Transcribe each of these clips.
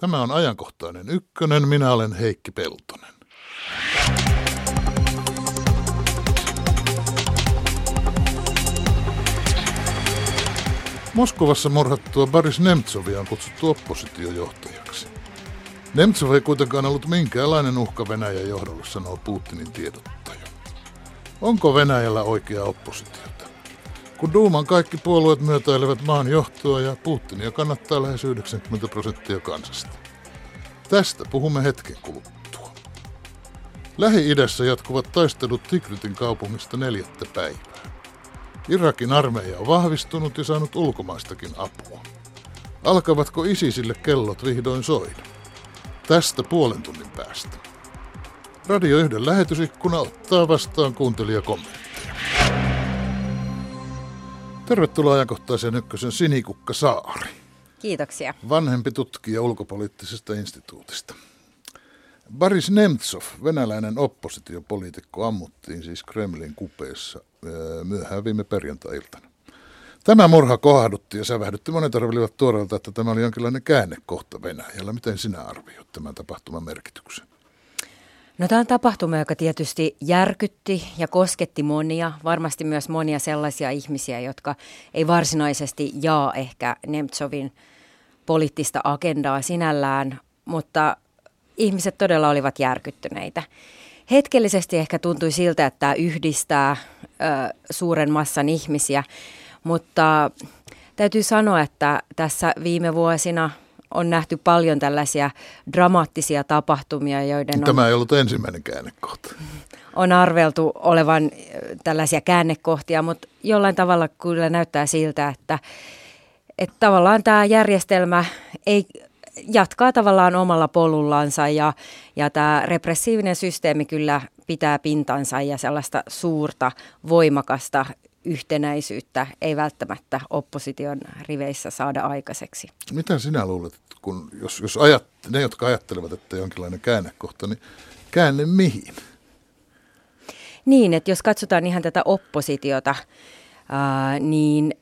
Tämä on ajankohtainen ykkönen. Minä olen Heikki Peltonen. Moskovassa murhattua Boris Nemtsovia on kutsuttu oppositiojohtajaksi. Nemtsov ei kuitenkaan ollut minkäänlainen uhka Venäjän johdolle, sanoo Putinin tiedottaja. Onko Venäjällä oikea oppositiota? Kun Duuman kaikki puolueet myötäilevät maan johtoa ja Putinia kannattaa lähes 90 prosenttia kansasta. Tästä puhumme hetken kuluttua. Lähi-idässä jatkuvat taistelut Tikritin kaupungista neljättä päivää. Irakin armeija on vahvistunut ja saanut ulkomaistakin apua. Alkavatko ISISille kellot vihdoin soida? Tästä puolen tunnin päästä. Radio yhden lähetysikkuna ottaa vastaan kuuntelijakommentteja. Tervetuloa ajankohtaisen ykkösen Sinikukka Saari. Kiitoksia. Vanhempi tutkija ulkopoliittisesta instituutista. Boris Nemtsov, venäläinen oppositiopoliitikko, ammuttiin siis Kremlin kupeessa myöhään viime perjantai-iltana. Tämä murha kohdutti ja sävähdytti. Monet arvelivat tuoreelta, että tämä oli jonkinlainen käännekohta Venäjällä. Miten sinä arvioit tämän tapahtuman merkityksen? No tämä on tapahtuma, joka tietysti järkytti ja kosketti monia, varmasti myös monia sellaisia ihmisiä, jotka ei varsinaisesti jaa ehkä Nemtsovin poliittista agendaa sinällään, mutta ihmiset todella olivat järkyttyneitä. Hetkellisesti ehkä tuntui siltä, että tämä yhdistää ö, suuren massan ihmisiä, mutta täytyy sanoa, että tässä viime vuosina on nähty paljon tällaisia dramaattisia tapahtumia, joiden Tämä on, ei ollut ensimmäinen käännekohta. On arveltu olevan tällaisia käännekohtia, mutta jollain tavalla kyllä näyttää siltä, että, että tavallaan tämä järjestelmä ei jatkaa tavallaan omalla polullansa ja, ja tämä repressiivinen systeemi kyllä pitää pintansa ja sellaista suurta, voimakasta yhtenäisyyttä ei välttämättä opposition riveissä saada aikaiseksi. Mitä sinä luulet, kun jos, jos ajat, ne, jotka ajattelevat, että jonkinlainen käännekohta, niin käänne mihin? Niin, että jos katsotaan ihan tätä oppositiota, ää, niin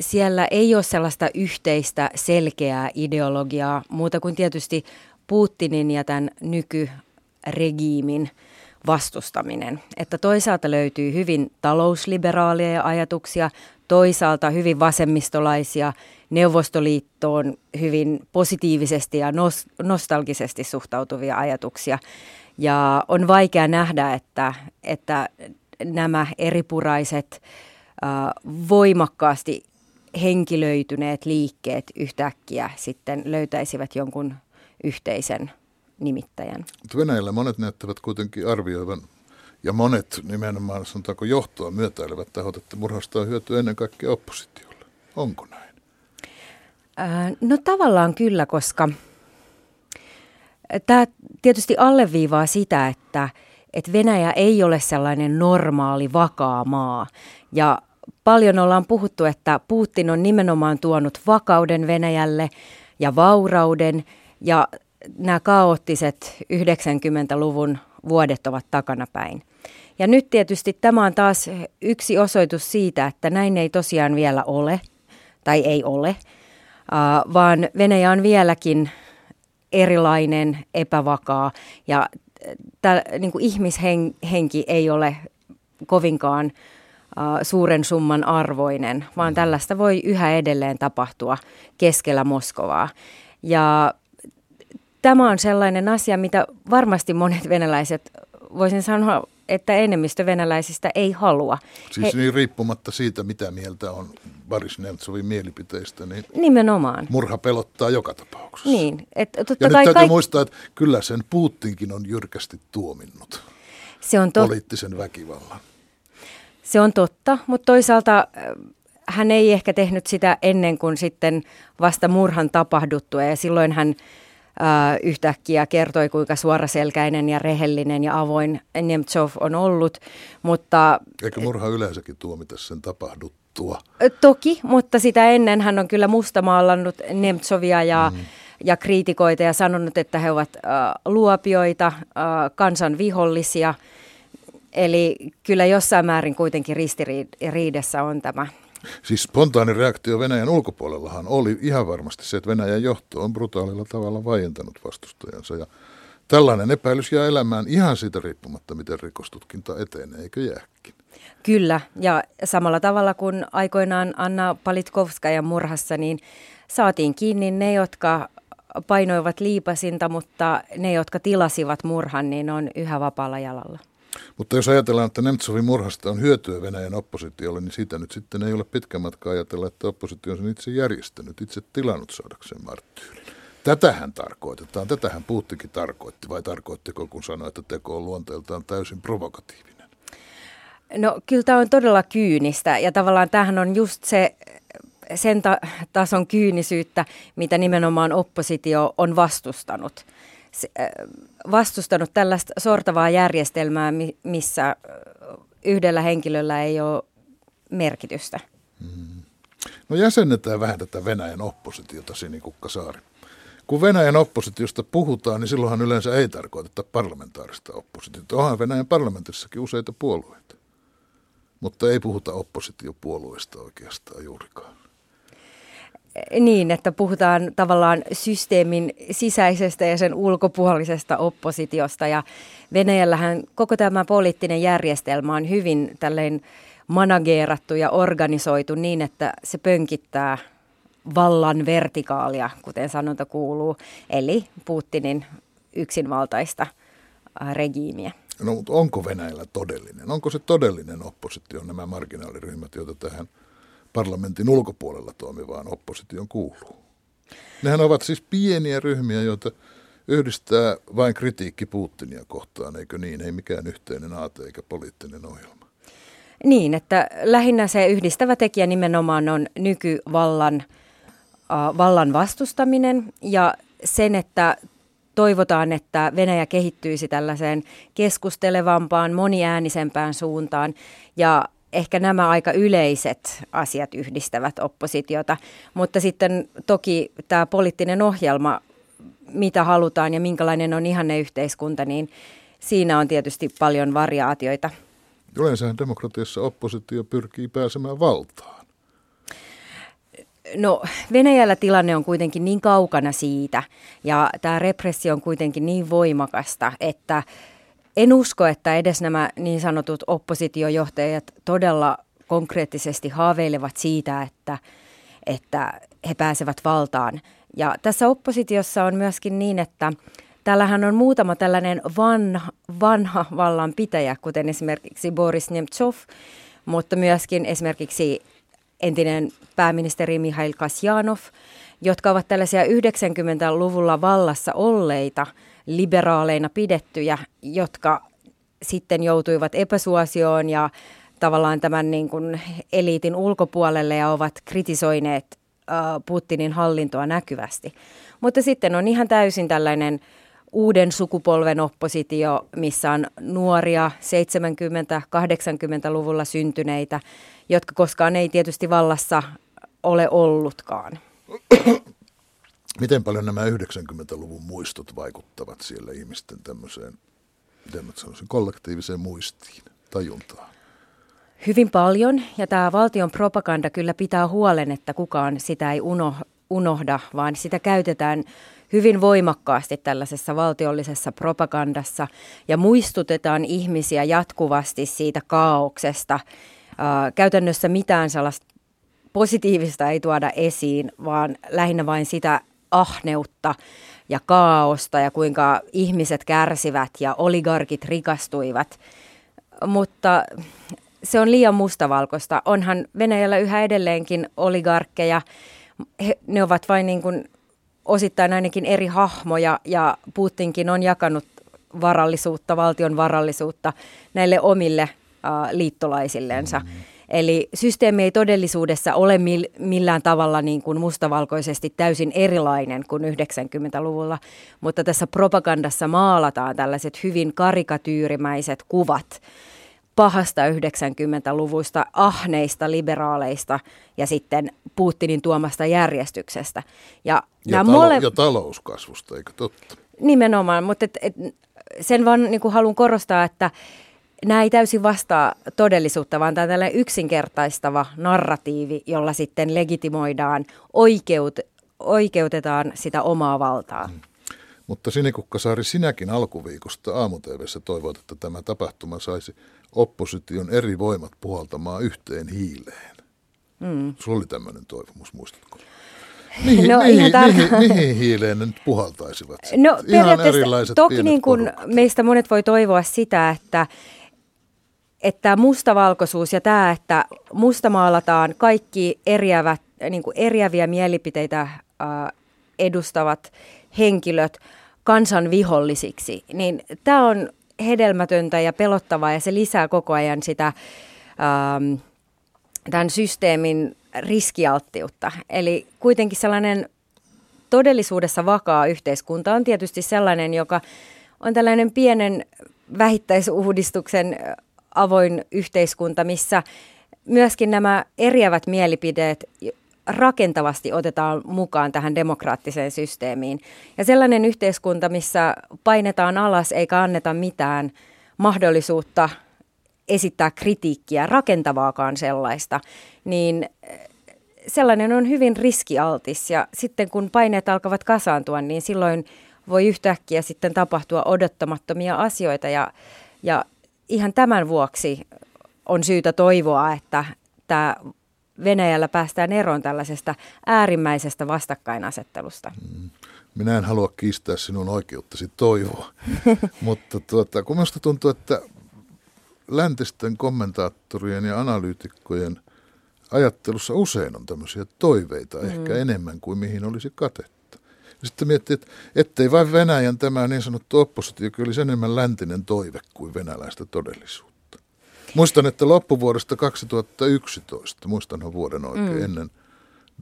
siellä ei ole sellaista yhteistä selkeää ideologiaa muuta kuin tietysti Putinin ja tämän nykyregiimin vastustaminen. Että toisaalta löytyy hyvin talousliberaalia ajatuksia, toisaalta hyvin vasemmistolaisia, Neuvostoliittoon hyvin positiivisesti ja nostalgisesti suhtautuvia ajatuksia. Ja on vaikea nähdä, että, että nämä eripuraiset, voimakkaasti henkilöityneet liikkeet yhtäkkiä sitten löytäisivät jonkun yhteisen nimittäjän. Venäjällä monet näyttävät kuitenkin arvioivan, ja monet nimenomaan sanotaanko johtoa myötäilevät tahot, että murhasta on hyötyä ennen kaikkea oppositiolle. Onko näin? Ää, no tavallaan kyllä, koska tämä tietysti alleviivaa sitä, että, että Venäjä ei ole sellainen normaali, vakaa maa. Ja paljon ollaan puhuttu, että Putin on nimenomaan tuonut vakauden Venäjälle ja vaurauden ja nämä kaoottiset 90-luvun vuodet ovat takanapäin. Ja nyt tietysti tämä on taas yksi osoitus siitä, että näin ei tosiaan vielä ole, tai ei ole, vaan Venäjä on vieläkin erilainen, epävakaa ja tämä niin kuin ihmishenki ei ole kovinkaan suuren summan arvoinen, vaan tällaista voi yhä edelleen tapahtua keskellä Moskovaa. Ja tämä on sellainen asia, mitä varmasti monet venäläiset, voisin sanoa, että enemmistö venäläisistä ei halua. Siis He, niin riippumatta siitä, mitä mieltä on Boris Nemtsovin mielipiteistä, niin nimenomaan. murha pelottaa joka tapauksessa. Niin, et, totta ja kai nyt täytyy kaik- muistaa, että kyllä sen Putinkin on jyrkästi tuominnut se on to- poliittisen väkivallan. Se on totta, mutta toisaalta äh, hän ei ehkä tehnyt sitä ennen kuin sitten vasta murhan tapahduttua ja silloin hän yhtäkkiä kertoi, kuinka suoraselkäinen ja rehellinen ja avoin Nemtsov on ollut. Mutta, Eikö murha yleensäkin tuomita sen tapahduttua? Toki, mutta sitä ennen hän on kyllä mustamaalannut Nemtsovia ja, mm. ja kriitikoita ja sanonut, että he ovat äh, luopioita, äh, kansan vihollisia. Eli kyllä jossain määrin kuitenkin ristiriidessä on tämä Siis spontaani reaktio Venäjän ulkopuolellahan oli ihan varmasti se, että Venäjän johto on brutaalilla tavalla vaientanut vastustajansa. Ja tällainen epäilys jää elämään ihan siitä riippumatta, miten rikostutkinta etenee, eikö jääkin? Kyllä, ja samalla tavalla kuin aikoinaan Anna Palitkovskajan murhassa, niin saatiin kiinni ne, jotka painoivat liipasinta, mutta ne, jotka tilasivat murhan, niin on yhä vapaalla jalalla. Mutta jos ajatellaan, että Nemtsovin murhasta on hyötyä Venäjän oppositiolle, niin siitä nyt sitten ei ole pitkä matka ajatella, että oppositio on sen itse järjestänyt, itse tilannut saadakseen marttyyrin. Tätähän tarkoitetaan, tätähän Puuttikin tarkoitti, vai tarkoittiko, kun sanoi, että teko on luonteeltaan täysin provokatiivinen? No kyllä tämä on todella kyynistä ja tavallaan tämähän on just se sen ta- tason kyynisyyttä, mitä nimenomaan oppositio on vastustanut. Äh, vastustanut tällaista sortavaa järjestelmää, missä yhdellä henkilöllä ei ole merkitystä. Hmm. No jäsennetään vähän tätä Venäjän oppositiota, Sini Kukkasaari. Kun Venäjän oppositiosta puhutaan, niin silloinhan yleensä ei tarkoiteta parlamentaarista oppositiota. Onhan Venäjän parlamentissakin useita puolueita, mutta ei puhuta oppositiopuolueista oikeastaan juurikaan. Niin, että puhutaan tavallaan systeemin sisäisestä ja sen ulkopuolisesta oppositiosta. Ja Venäjällähän koko tämä poliittinen järjestelmä on hyvin tälleen manageerattu ja organisoitu niin, että se pönkittää vallan vertikaalia, kuten sanonta kuuluu, eli Putinin yksinvaltaista regiimiä. No, mutta onko Venäjällä todellinen? Onko se todellinen oppositio, nämä marginaaliryhmät, joita tähän parlamentin ulkopuolella toimivaan opposition kuuluu. Nehän ovat siis pieniä ryhmiä, joita yhdistää vain kritiikki Putinia kohtaan, eikö niin? Ei mikään yhteinen aate eikä poliittinen ohjelma. Niin, että lähinnä se yhdistävä tekijä nimenomaan on nykyvallan äh, vallan vastustaminen ja sen, että toivotaan, että Venäjä kehittyisi tällaiseen keskustelevampaan, moniäänisempään suuntaan ja ehkä nämä aika yleiset asiat yhdistävät oppositiota, mutta sitten toki tämä poliittinen ohjelma, mitä halutaan ja minkälainen on ihanne yhteiskunta, niin siinä on tietysti paljon variaatioita. Yleensä demokratiassa oppositio pyrkii pääsemään valtaan. No Venäjällä tilanne on kuitenkin niin kaukana siitä ja tämä repressio on kuitenkin niin voimakasta, että en usko, että edes nämä niin sanotut oppositiojohtajat todella konkreettisesti haaveilevat siitä, että, että he pääsevät valtaan. Ja tässä oppositiossa on myöskin niin, että täällähän on muutama tällainen vanha, vanha vallanpitäjä, kuten esimerkiksi Boris Nemtsov, mutta myöskin esimerkiksi entinen pääministeri Mihail Kasjanov, jotka ovat tällaisia 90-luvulla vallassa olleita – liberaaleina pidettyjä, jotka sitten joutuivat epäsuosioon ja tavallaan tämän niin kuin eliitin ulkopuolelle ja ovat kritisoineet Putinin hallintoa näkyvästi. Mutta sitten on ihan täysin tällainen uuden sukupolven oppositio, missä on nuoria 70-80-luvulla syntyneitä, jotka koskaan ei tietysti vallassa ole ollutkaan. Miten paljon nämä 90-luvun muistot vaikuttavat siellä ihmisten tämmöiseen, miten mä sanoisin, kollektiiviseen muistiin, tajuntaan? Hyvin paljon, ja tämä valtion propaganda kyllä pitää huolen, että kukaan sitä ei uno, unohda, vaan sitä käytetään hyvin voimakkaasti tällaisessa valtiollisessa propagandassa ja muistutetaan ihmisiä jatkuvasti siitä kaauksesta. käytännössä mitään sellaista positiivista ei tuoda esiin, vaan lähinnä vain sitä ahneutta ja kaaosta ja kuinka ihmiset kärsivät ja oligarkit rikastuivat. Mutta se on liian mustavalkoista. Onhan Venäjällä yhä edelleenkin oligarkkeja. He, ne ovat vain niin kuin osittain ainakin eri hahmoja ja Putinkin on jakanut varallisuutta, valtion varallisuutta näille omille äh, liittolaisillensa. Mm-hmm. Eli systeemi ei todellisuudessa ole millään tavalla niin kuin mustavalkoisesti täysin erilainen kuin 90-luvulla, mutta tässä propagandassa maalataan tällaiset hyvin karikatyyrimäiset kuvat pahasta 90-luvusta, ahneista liberaaleista ja sitten Putinin tuomasta järjestyksestä. Ja, ja, talo- mole- ja talouskasvusta, eikö totta? Nimenomaan, mutta et, et, sen vaan niin kuin haluan korostaa, että nämä ei täysin vastaa todellisuutta, vaan tämä on tällainen yksinkertaistava narratiivi, jolla sitten legitimoidaan, oikeut, oikeutetaan sitä omaa valtaa. Hmm. Mutta Sinikukkasaari, sinäkin alkuviikosta aamu toivoit, että tämä tapahtuma saisi opposition eri voimat puhaltamaan yhteen hiileen. Mm. Sulla oli tämmöinen toivomus, muistatko? Mihin, no, mihin, mihin, mihin hiileen ne nyt puhaltaisivat? No ihan erilaiset toki niin kuin meistä monet voi toivoa sitä, että että mustavalkoisuus ja tämä, että mustamaalataan kaikki eriävät, niin kuin eriäviä mielipiteitä äh, edustavat henkilöt kansan vihollisiksi, niin tämä on hedelmätöntä ja pelottavaa ja se lisää koko ajan sitä ähm, tämän systeemin riskialttiutta. Eli kuitenkin sellainen todellisuudessa vakaa yhteiskunta on tietysti sellainen, joka on tällainen pienen vähittäisuudistuksen avoin yhteiskunta, missä myöskin nämä eriävät mielipideet rakentavasti otetaan mukaan tähän demokraattiseen systeemiin. Ja sellainen yhteiskunta, missä painetaan alas eikä anneta mitään mahdollisuutta esittää kritiikkiä, rakentavaakaan sellaista, niin eh, sellainen on hyvin riskialtis. Ja sitten kun paineet alkavat kasaantua, niin silloin voi yhtäkkiä sitten tapahtua odottamattomia asioita. Ja, ja ihan tämän vuoksi on syytä toivoa, että tämä Venäjällä päästään eroon tällaisesta äärimmäisestä vastakkainasettelusta. Mm. Minä en halua kiistää sinun oikeuttasi toivoa, mutta tuota, kun minusta tuntuu, että läntisten kommentaattorien ja analyytikkojen ajattelussa usein on tämmöisiä toiveita, mm. ehkä enemmän kuin mihin olisi katetta. Sitten miettii, että ettei vain Venäjän tämä niin sanottu oppositio olisi enemmän läntinen toive kuin venäläistä todellisuutta. Muistan, että loppuvuodesta 2011, muistanhan vuoden oikein mm. ennen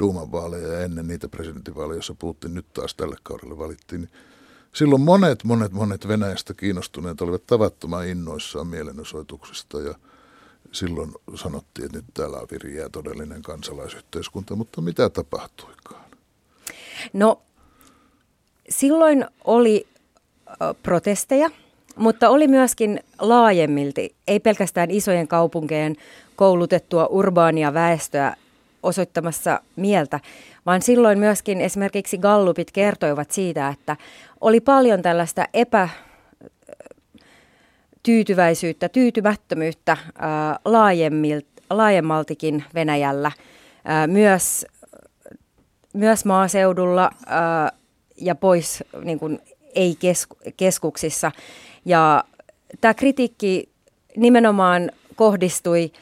Duuman vaaleja ja ennen niitä presidentinvaaleja, joissa puhuttiin nyt taas tälle kaudelle valittiin, niin silloin monet, monet, monet Venäjästä kiinnostuneet olivat tavattoman innoissaan mielenosoituksista ja silloin sanottiin, että nyt täällä on viriää todellinen kansalaisyhteiskunta, mutta mitä tapahtuikaan? No silloin oli protesteja – mutta oli myöskin laajemmilti, ei pelkästään isojen kaupunkien koulutettua urbaania väestöä osoittamassa mieltä, vaan silloin myöskin esimerkiksi Gallupit kertoivat siitä, että oli paljon tällaista epä tyytyväisyyttä, tyytymättömyyttä laajemmaltikin Venäjällä, myös, myös maaseudulla ää, ja pois niin kuin, ei-keskuksissa. Ja tämä kritiikki nimenomaan kohdistui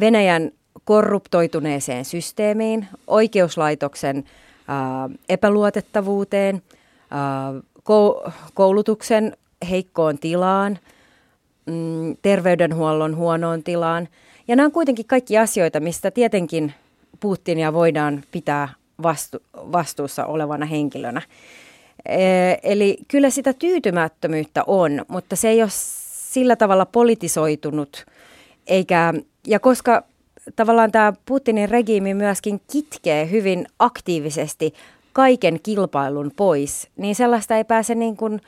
Venäjän korruptoituneeseen systeemiin, oikeuslaitoksen ää, epäluotettavuuteen, ää, koulutuksen heikkoon tilaan, mm, terveydenhuollon huonoon tilaan. Ja nämä on kuitenkin kaikki asioita, mistä tietenkin Putinia voidaan pitää vastu- vastuussa olevana henkilönä. Eli kyllä sitä tyytymättömyyttä on, mutta se ei ole sillä tavalla politisoitunut, eikä, ja koska tavallaan tämä Putinin regiimi myöskin kitkee hyvin aktiivisesti kaiken kilpailun pois, niin sellaista ei pääse niin kuin,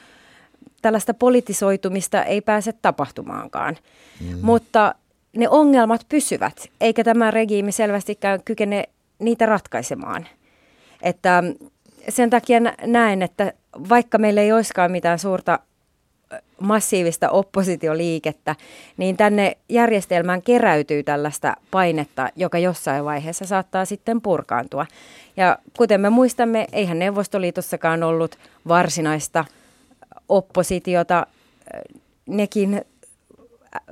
tällaista politisoitumista ei pääse tapahtumaankaan. Mm. Mutta ne ongelmat pysyvät, eikä tämä regiimi selvästikään kykene niitä ratkaisemaan. Että sen takia näen, että vaikka meillä ei olisikaan mitään suurta massiivista oppositioliikettä, niin tänne järjestelmään keräytyy tällaista painetta, joka jossain vaiheessa saattaa sitten purkaantua. Ja kuten me muistamme, eihän Neuvostoliitossakaan ollut varsinaista oppositiota. Nekin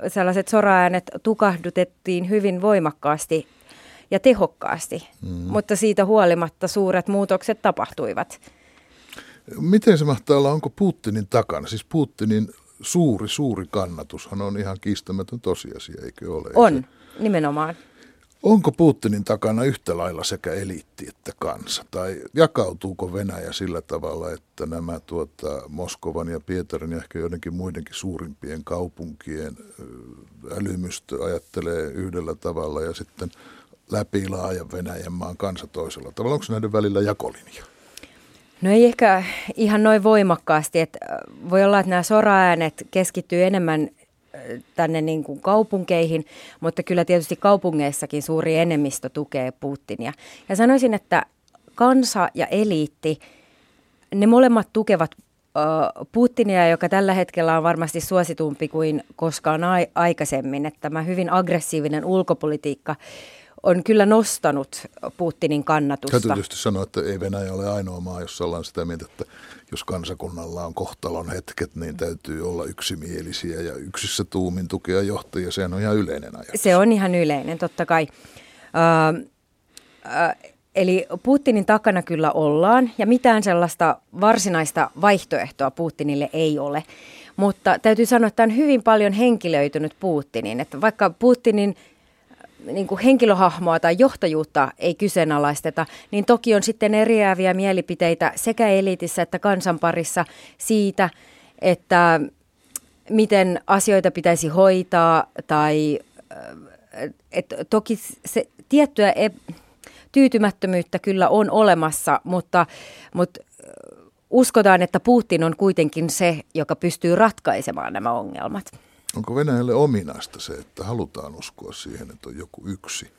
sellaiset soraäänet tukahdutettiin hyvin voimakkaasti ja tehokkaasti, mm. mutta siitä huolimatta suuret muutokset tapahtuivat. Miten se mahtaa olla, onko Putinin takana? Siis Putinin suuri, suuri kannatushan on ihan kiistämätön tosiasia, eikö ole? On, nimenomaan. Onko Putinin takana yhtä lailla sekä eliitti että kansa? Tai jakautuuko Venäjä sillä tavalla, että nämä tuota, Moskovan ja Pietarin ja ehkä joidenkin muidenkin suurimpien kaupunkien älymystö ajattelee yhdellä tavalla ja sitten läpi laajan Venäjän maan kansa toisella tavalla? Onko näiden välillä jakolinja? No ei ehkä ihan noin voimakkaasti, että voi olla, että nämä soraäänet keskittyy enemmän tänne niin kuin kaupunkeihin, mutta kyllä tietysti kaupungeissakin suuri enemmistö tukee Putinia. Ja sanoisin, että kansa ja eliitti, ne molemmat tukevat Putinia, joka tällä hetkellä on varmasti suositumpi kuin koskaan aikaisemmin, että tämä hyvin aggressiivinen ulkopolitiikka on kyllä nostanut Putinin kannatusta. Täytyy tietysti sanoa, että ei Venäjä ole ainoa maa, jossa ollaan sitä mieltä, että jos kansakunnalla on kohtalon hetket, niin täytyy olla yksimielisiä ja yksissä tuumin tukea johtajia. Sehän on ihan yleinen ajatus. Se on ihan yleinen, totta kai. Uh, uh, Eli Putinin takana kyllä ollaan ja mitään sellaista varsinaista vaihtoehtoa Putinille ei ole. Mutta täytyy sanoa, että on hyvin paljon henkilöitynyt Putinin. Että vaikka Putinin niin kuin henkilöhahmoa tai johtajuutta ei kyseenalaisteta, niin toki on sitten eriäviä mielipiteitä sekä elitissä että kansanparissa siitä, että miten asioita pitäisi hoitaa tai että toki se tiettyä tyytymättömyyttä kyllä on olemassa, mutta, mutta uskotaan, että Putin on kuitenkin se, joka pystyy ratkaisemaan nämä ongelmat. Onko Venäjälle ominaista se, että halutaan uskoa siihen, että on joku yksi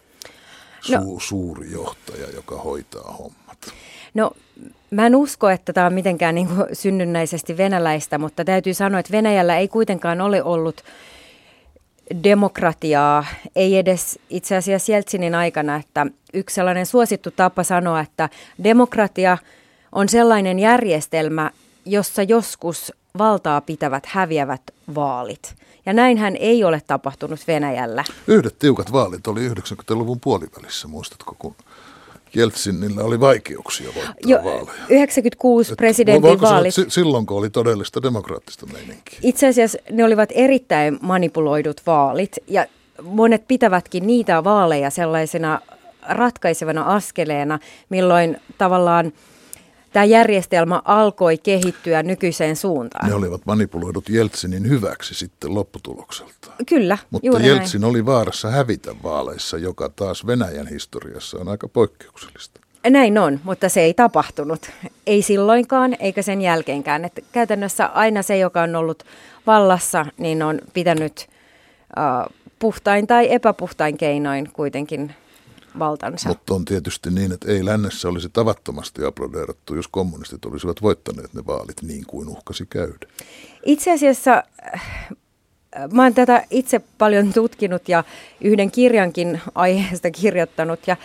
su- no, suuri johtaja, joka hoitaa hommat? No mä en usko, että tämä on mitenkään niin kuin synnynnäisesti venäläistä, mutta täytyy sanoa, että Venäjällä ei kuitenkaan ole ollut demokratiaa, ei edes itse asiassa Jeltsinin aikana, että yksi sellainen suosittu tapa sanoa, että demokratia on sellainen järjestelmä, jossa joskus valtaa pitävät häviävät vaalit. Ja näinhän ei ole tapahtunut Venäjällä. Yhdet tiukat vaalit oli 90-luvun puolivälissä, muistatko, kun Jeltsinillä oli vaikeuksia voittaa jo, vaaleja. 96 presidentinvaalit. S- silloin, kun oli todellista demokraattista meininkiä? Itse asiassa ne olivat erittäin manipuloidut vaalit ja monet pitävätkin niitä vaaleja sellaisena ratkaisevana askeleena, milloin tavallaan – tämä järjestelmä alkoi kehittyä nykyiseen suuntaan. Ne olivat manipuloidut Jeltsinin hyväksi sitten lopputulokselta. Kyllä, Mutta juuri Jeltsin näin. oli vaarassa hävitä vaaleissa, joka taas Venäjän historiassa on aika poikkeuksellista. Näin on, mutta se ei tapahtunut. Ei silloinkaan eikä sen jälkeenkään. Että käytännössä aina se, joka on ollut vallassa, niin on pitänyt uh, puhtain tai epäpuhtain keinoin kuitenkin valtansa. Mutta on tietysti niin, että ei lännessä olisi tavattomasti aplodeerattu, jos kommunistit olisivat voittaneet ne vaalit niin kuin uhkasi käydä. Itse asiassa äh, mä oon tätä itse paljon tutkinut ja yhden kirjankin aiheesta kirjoittanut ja,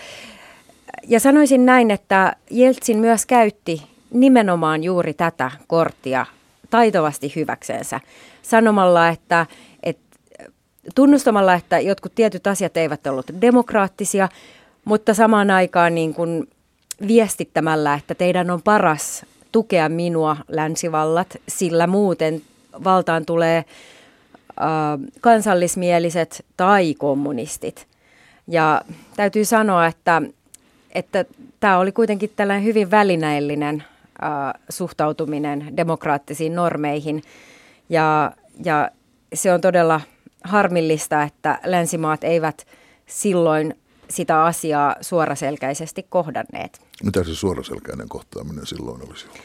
ja sanoisin näin, että Jeltsin myös käytti nimenomaan juuri tätä korttia taitavasti hyväkseensä sanomalla, että, että tunnustamalla, että jotkut tietyt asiat eivät ollut demokraattisia, mutta samaan aikaan niin kuin viestittämällä, että teidän on paras tukea minua länsivallat, sillä muuten valtaan tulee äh, kansallismieliset tai kommunistit. Ja täytyy sanoa, että että tämä oli kuitenkin tällainen hyvin välinäillinen äh, suhtautuminen demokraattisiin normeihin. Ja, ja se on todella harmillista, että länsimaat eivät silloin sitä asiaa suoraselkäisesti kohdanneet. Mitä se suoraselkäinen kohtaaminen silloin olisi ollut?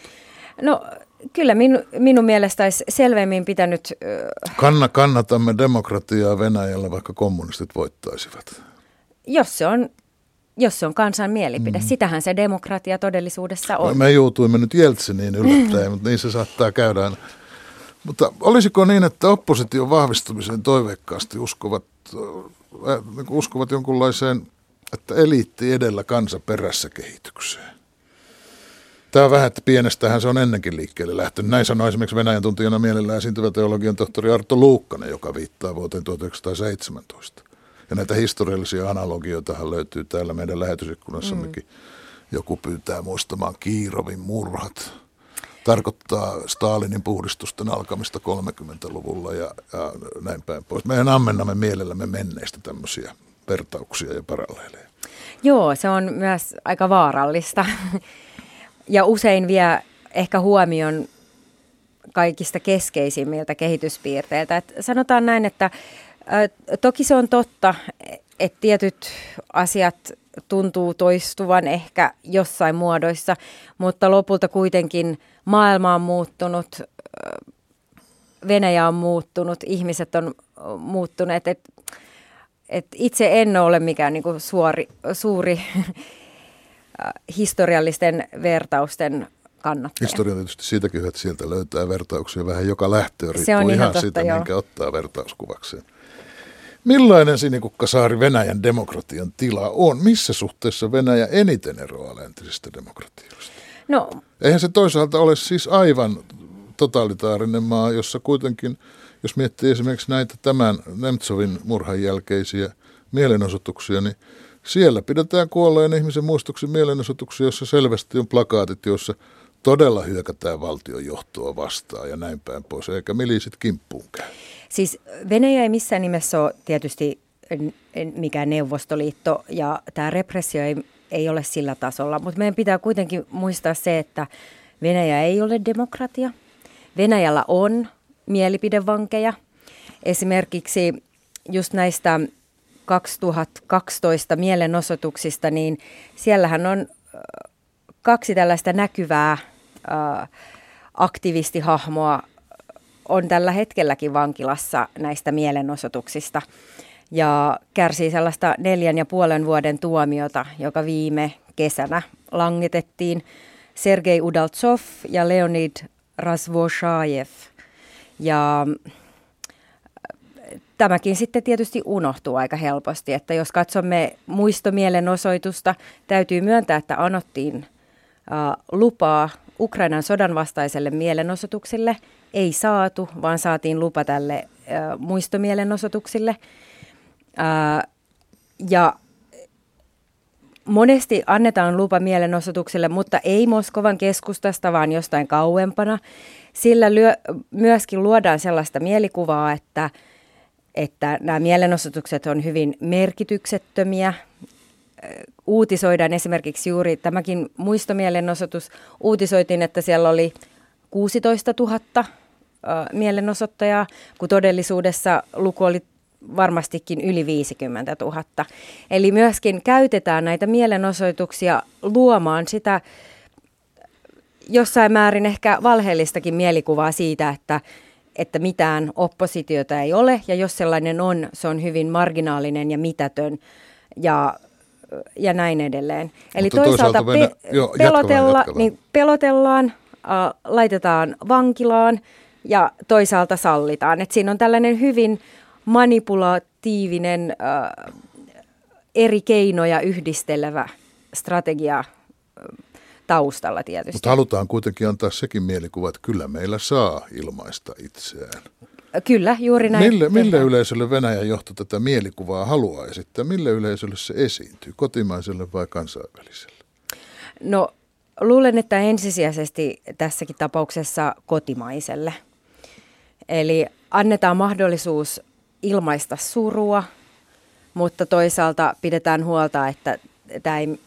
No kyllä minu, minun mielestä olisi selvemmin pitänyt... Kanna, kannatamme demokratiaa Venäjällä, vaikka kommunistit voittaisivat. Jos se on, jos se on kansan mielipide. Mm. Sitähän se demokratia todellisuudessa on. Me joutuimme nyt Jeltsiniin yllättäen, mutta niin se saattaa käydä. Mutta olisiko niin, että opposition vahvistumiseen toiveikkaasti uskovat niin uskovat jonkunlaiseen, että eliitti edellä kansa perässä kehitykseen. Tämä on vähän, että pienestähän se on ennenkin liikkeelle lähtenyt. Näin sanoi esimerkiksi Venäjän tuntijana mielellään esiintyvä teologian tohtori Arto Luukkanen, joka viittaa vuoteen 1917. Ja näitä historiallisia analogioita löytyy täällä meidän lähetysikkunassammekin. Mm. Joku pyytää muistamaan Kiirovin murhat tarkoittaa Stalinin puhdistusten alkamista 30-luvulla ja, ja näin päin pois. Meidän ammennamme mielellämme menneistä tämmöisiä vertauksia ja paralleeleja. Joo, se on myös aika vaarallista ja usein vie ehkä huomion kaikista keskeisimmiltä kehityspiirteiltä. Et sanotaan näin, että toki se on totta, että tietyt asiat tuntuu toistuvan ehkä jossain muodoissa, mutta lopulta kuitenkin maailma on muuttunut, Venäjä on muuttunut, ihmiset on muuttuneet. Et, et itse en ole mikään niinku suori, suuri historiallisten vertausten kannattaja. Historia tietysti siitäkin, että sieltä löytää vertauksia vähän joka lähtöön, riippuu ihan, ihan totta, siitä, joo. minkä ottaa vertauskuvakseen. Millainen Sinikukkasaari Venäjän demokratian tila on? Missä suhteessa Venäjä eniten eroaa läntisistä demokratioista? No, Eihän se toisaalta ole siis aivan totalitaarinen maa, jossa kuitenkin, jos miettii esimerkiksi näitä tämän Nemtsovin murhan jälkeisiä mielenosoituksia, niin siellä pidetään kuolleen ihmisen muistoksi mielenosoituksia, jossa selvästi on plakaatit, joissa todella hyökätään valtion johtoa vastaan ja näin päin pois, eikä milisit kimppuun käy. Siis Venäjä ei missään nimessä ole tietysti mikään Neuvostoliitto ja tämä repressio ei, ei ole sillä tasolla, mutta meidän pitää kuitenkin muistaa se, että Venäjä ei ole demokratia. Venäjällä on mielipidevankeja. Esimerkiksi just näistä 2012 mielenosoituksista, niin siellähän on kaksi tällaista näkyvää aktivistihahmoa on tällä hetkelläkin vankilassa näistä mielenosoituksista ja kärsii sellaista neljän ja puolen vuoden tuomiota, joka viime kesänä langetettiin Sergei Udaltsov ja Leonid Razvoshayev. Ja äh, tämäkin sitten tietysti unohtuu aika helposti, että jos katsomme muistomielenosoitusta, täytyy myöntää, että anottiin äh, lupaa Ukrainan sodan vastaiselle mielenosoituksille – ei saatu, vaan saatiin lupa tälle äh, muistomielenosoituksille. Äh, ja monesti annetaan lupa mielenosoituksille, mutta ei Moskovan keskustasta, vaan jostain kauempana. Sillä lyö, myöskin luodaan sellaista mielikuvaa, että, että nämä mielenosoitukset on hyvin merkityksettömiä. Uutisoidaan esimerkiksi juuri tämäkin muistomielenosoitus. Uutisoitiin, että siellä oli 16 000 mielenosoittajaa, kun todellisuudessa luku oli varmastikin yli 50 000. Eli myöskin käytetään näitä mielenosoituksia luomaan sitä jossain määrin ehkä valheellistakin mielikuvaa siitä, että, että mitään oppositiota ei ole, ja jos sellainen on, se on hyvin marginaalinen ja mitätön ja, ja näin edelleen. Eli Mutta toisaalta, toisaalta pe- jo, pelotella, jatkavan, Niin pelotellaan, äh, laitetaan vankilaan – ja toisaalta sallitaan. Et siinä on tällainen hyvin manipulatiivinen äh, eri keinoja yhdistelevä strategia äh, taustalla tietysti. Mutta halutaan kuitenkin antaa sekin mielikuva, että kyllä meillä saa ilmaista itseään. Kyllä, juuri näin. Mille, mille yleisölle Venäjän johto tätä mielikuvaa haluaa esittää? Mille yleisölle se esiintyy? Kotimaiselle vai kansainväliselle? No luulen, että ensisijaisesti tässäkin tapauksessa kotimaiselle – Eli annetaan mahdollisuus ilmaista surua, mutta toisaalta pidetään huolta, että tämä ei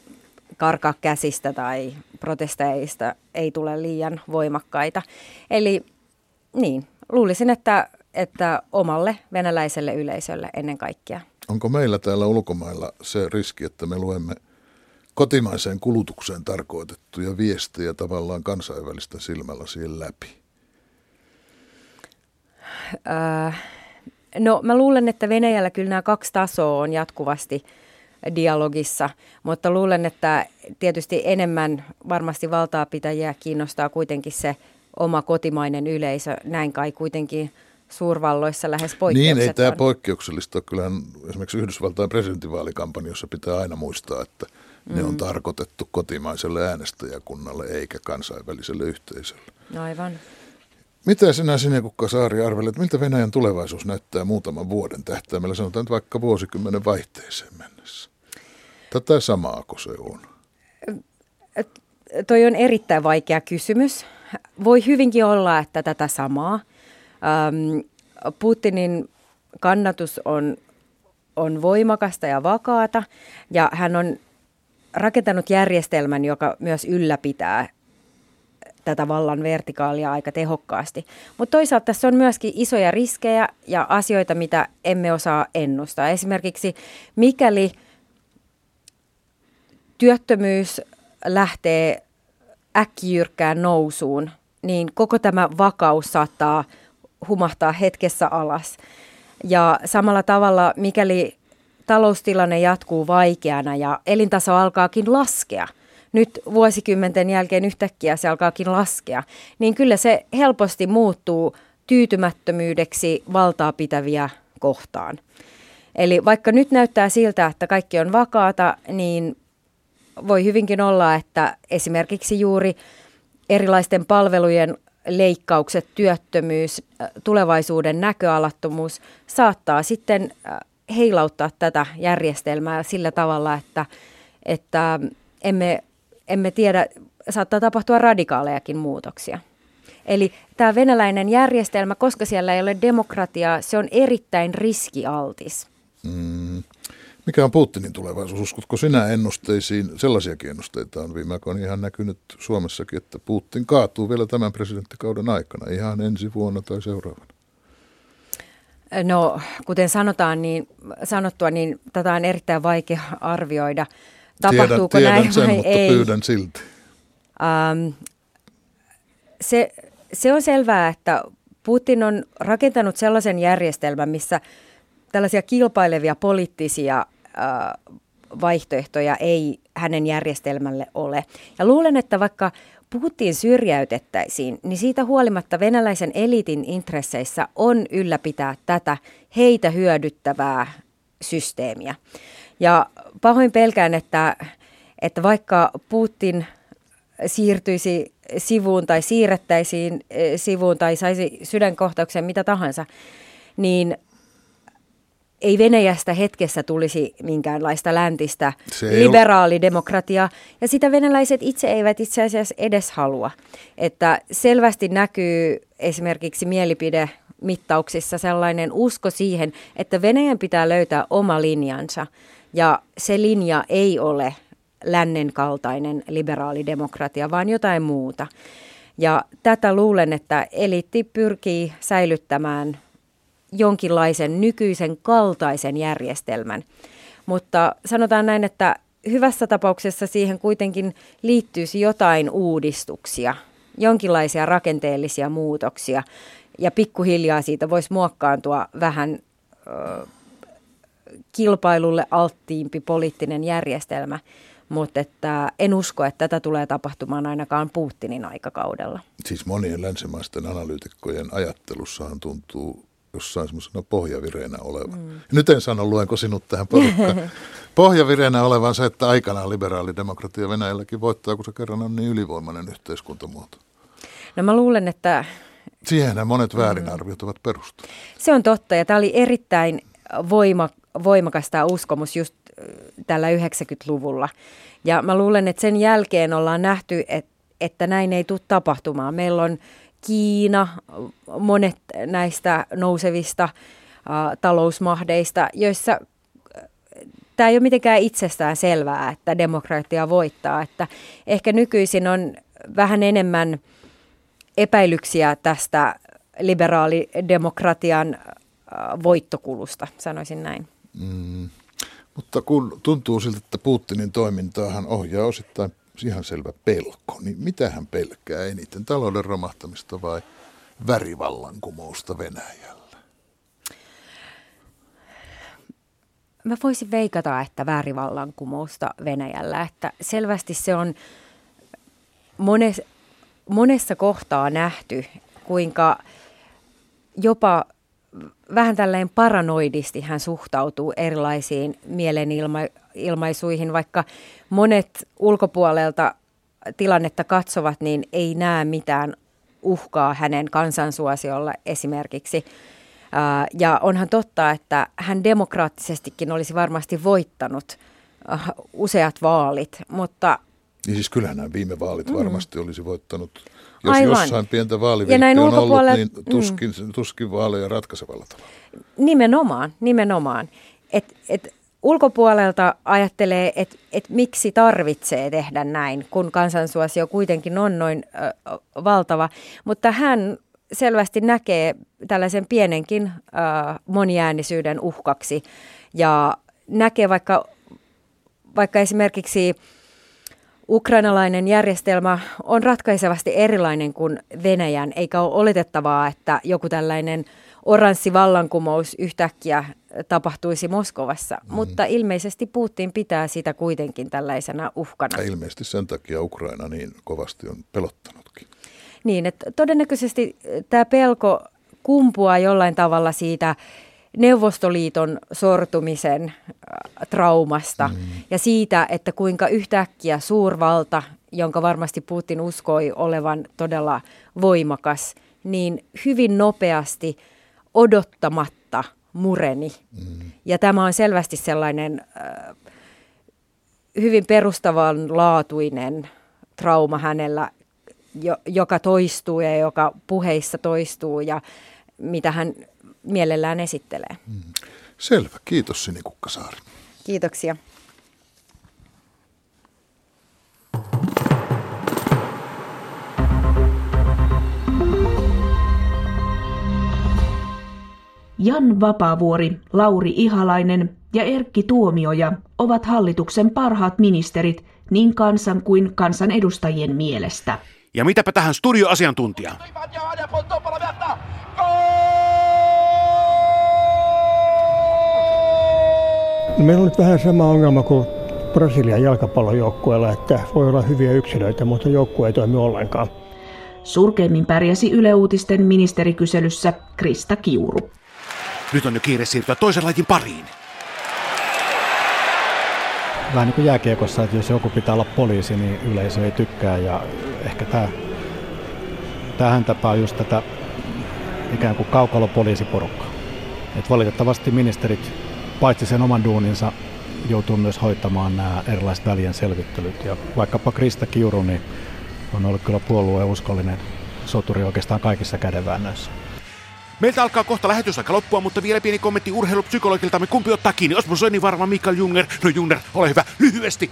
karkaa käsistä tai protesteista ei tule liian voimakkaita. Eli niin, luulisin, että, että omalle venäläiselle yleisölle ennen kaikkea. Onko meillä täällä ulkomailla se riski, että me luemme kotimaiseen kulutukseen tarkoitettuja viestejä tavallaan kansainvälistä silmällä siihen läpi? Äh, no mä luulen, että Venäjällä kyllä nämä kaksi tasoa on jatkuvasti dialogissa, mutta luulen, että tietysti enemmän varmasti valtaapitäjiä kiinnostaa kuitenkin se oma kotimainen yleisö. Näin kai kuitenkin suurvalloissa lähes poikkeukset Niin, ei tämä poikkeuksellista. Kyllähän esimerkiksi Yhdysvaltain presidentinvaalikampanjassa pitää aina muistaa, että mm. ne on mm. tarkoitettu kotimaiselle äänestäjäkunnalle eikä kansainväliselle yhteisölle. Aivan. Mitä sinä Sinekukka Saari arvelet, miltä Venäjän tulevaisuus näyttää muutaman vuoden tähtäimellä, sanotaan nyt vaikka vuosikymmenen vaihteeseen mennessä? Tätä samaako se on? Toi on erittäin vaikea kysymys. Voi hyvinkin olla, että tätä samaa. Putinin kannatus on, on voimakasta ja vakaata ja hän on rakentanut järjestelmän, joka myös ylläpitää tätä vallan vertikaalia aika tehokkaasti. Mutta toisaalta tässä on myöskin isoja riskejä ja asioita, mitä emme osaa ennustaa. Esimerkiksi mikäli työttömyys lähtee äkkijyrkkään nousuun, niin koko tämä vakaus saattaa humahtaa hetkessä alas. Ja samalla tavalla, mikäli taloustilanne jatkuu vaikeana ja elintaso alkaakin laskea, nyt vuosikymmenten jälkeen yhtäkkiä se alkaakin laskea, niin kyllä se helposti muuttuu tyytymättömyydeksi valtaa pitäviä kohtaan. Eli vaikka nyt näyttää siltä, että kaikki on vakaata, niin voi hyvinkin olla, että esimerkiksi juuri erilaisten palvelujen leikkaukset, työttömyys, tulevaisuuden näköalattomuus saattaa sitten heilauttaa tätä järjestelmää sillä tavalla, että, että emme, emme tiedä, saattaa tapahtua radikaalejakin muutoksia. Eli tämä venäläinen järjestelmä, koska siellä ei ole demokratiaa, se on erittäin riskialtis. Mm. Mikä on Putinin tulevaisuus? Uskotko sinä ennusteisiin? Sellaisiakin ennusteita on viime aikoina ihan näkynyt Suomessakin, että Putin kaatuu vielä tämän presidenttikauden aikana, ihan ensi vuonna tai seuraavana. No, kuten sanotaan, niin, sanottua, niin tätä on erittäin vaikea arvioida. Tapahtuuko tiedän, näin sen, vai mutta ei? pyydän silti. Um, se, se on selvää, että Putin on rakentanut sellaisen järjestelmän, missä tällaisia kilpailevia poliittisia uh, vaihtoehtoja ei hänen järjestelmälle ole. Ja luulen, että vaikka Putin syrjäytettäisiin, niin siitä huolimatta venäläisen eliitin intresseissä on ylläpitää tätä heitä hyödyttävää systeemiä. Ja pahoin pelkään, että, että vaikka Putin siirtyisi sivuun tai siirrettäisiin eh, sivuun tai saisi sydänkohtauksen mitä tahansa, niin ei Venäjästä hetkessä tulisi minkäänlaista läntistä liberaalidemokratiaa, ja sitä venäläiset itse eivät itse asiassa edes halua. Että selvästi näkyy esimerkiksi mielipide mittauksissa sellainen usko siihen, että Venäjän pitää löytää oma linjansa, ja se linja ei ole lännen kaltainen liberaalidemokratia, vaan jotain muuta. Ja tätä luulen, että eliitti pyrkii säilyttämään jonkinlaisen nykyisen kaltaisen järjestelmän. Mutta sanotaan näin, että hyvässä tapauksessa siihen kuitenkin liittyisi jotain uudistuksia, jonkinlaisia rakenteellisia muutoksia, ja pikkuhiljaa siitä voisi muokkaantua vähän ö, kilpailulle alttiimpi poliittinen järjestelmä, mutta että en usko, että tätä tulee tapahtumaan ainakaan Putinin aikakaudella. Siis monien länsimaisten analyytikkojen ajattelussahan tuntuu jossain semmoisena pohjavireenä oleva. Mm. Nyt en sano, luenko sinut tähän porukkaan. pohjavireenä olevan se, että aikanaan liberaalidemokratia Venäjälläkin voittaa, kun se kerran on niin ylivoimainen yhteiskuntamuoto. No mä luulen, että... Siihenhän monet väärinarviot ovat perustuneet. Se on totta, ja tämä oli erittäin voima, voimakas tämä uskomus just tällä 90-luvulla. Ja mä luulen, että sen jälkeen ollaan nähty, että, että näin ei tule tapahtumaan. Meillä on Kiina, monet näistä nousevista uh, talousmahdeista, joissa tämä ei ole mitenkään itsestään selvää, että demokratia voittaa. Että ehkä nykyisin on vähän enemmän epäilyksiä tästä liberaalidemokratian voittokulusta, sanoisin näin. Mm. Mutta kun tuntuu siltä, että Putinin toimintaahan ohjaa osittain ihan selvä pelko, niin mitä hän pelkää eniten, talouden romahtamista vai värivallankumousta Venäjällä? Mä voisin veikata, että värivallankumousta Venäjällä, että selvästi se on mones, monessa kohtaa nähty, kuinka jopa vähän tällainen paranoidisti hän suhtautuu erilaisiin mielenilmaisuihin, vaikka monet ulkopuolelta tilannetta katsovat, niin ei näe mitään uhkaa hänen kansansuosiolla esimerkiksi. Ja onhan totta, että hän demokraattisestikin olisi varmasti voittanut useat vaalit, mutta... Niin siis kyllähän nämä viime vaalit mm. varmasti olisi voittanut jos Aivan. jossain pientä vaalivilppiä on ollut, niin mm. tuskin, mm. tuskin vaaleja ratkaisevalla tavalla. Nimenomaan, nimenomaan. Et, et ulkopuolelta ajattelee, että et miksi tarvitsee tehdä näin, kun kansansuosio kuitenkin on noin ö, valtava. Mutta hän selvästi näkee tällaisen pienenkin ö, moniäänisyyden uhkaksi ja näkee vaikka, vaikka esimerkiksi Ukrainalainen järjestelmä on ratkaisevasti erilainen kuin Venäjän, eikä ole oletettavaa, että joku tällainen oranssi vallankumous yhtäkkiä tapahtuisi Moskovassa, mm. mutta ilmeisesti Putin pitää sitä kuitenkin tällaisena uhkana. Ja ilmeisesti sen takia Ukraina niin kovasti on pelottanutkin. Niin, että todennäköisesti tämä pelko kumpuaa jollain tavalla siitä Neuvostoliiton sortumisen äh, traumasta mm. ja siitä, että kuinka yhtäkkiä suurvalta, jonka varmasti Putin uskoi olevan todella voimakas, niin hyvin nopeasti odottamatta mureni. Mm. Ja tämä on selvästi sellainen äh, hyvin perustavanlaatuinen trauma hänellä, jo, joka toistuu ja joka puheissa toistuu ja mitä hän mielellään esittelee. Mm. Selvä. Kiitos Sini Kukkasaari. Kiitoksia. Jan Vapaavuori, Lauri Ihalainen ja Erkki Tuomioja ovat hallituksen parhaat ministerit niin kansan kuin kansanedustajien mielestä. Ja mitäpä tähän studioasiantuntijaan? Meillä on nyt vähän sama ongelma kuin Brasilian jalkapallojoukkueella, että voi olla hyviä yksilöitä, mutta joukkue ei toimi ollenkaan. Surkeimmin pärjäsi Yle Uutisten ministerikyselyssä Krista Kiuru. Nyt on jo kiire siirtyä toisen lajin pariin. Vähän niin kuin jääkiekossa, että jos joku pitää olla poliisi, niin yleisö ei tykkää. Ja ehkä tämä, tähän tapaa just tätä ikään kuin kaukalopoliisiporukkaa. Et valitettavasti ministerit, paitsi sen oman duuninsa, joutuu myös hoitamaan nämä erilaiset välien selvittelyt. Ja vaikkapa Krista Kiuru niin on ollut kyllä puolueen uskollinen soturi oikeastaan kaikissa kädenväännöissä. Meiltä alkaa kohta lähetysaika loppua, mutta vielä pieni kommentti urheilupsykologiltamme. Kumpi ottaa kiinni? Osmo Soini varma Mikael Junger. No Junger, ole hyvä, lyhyesti.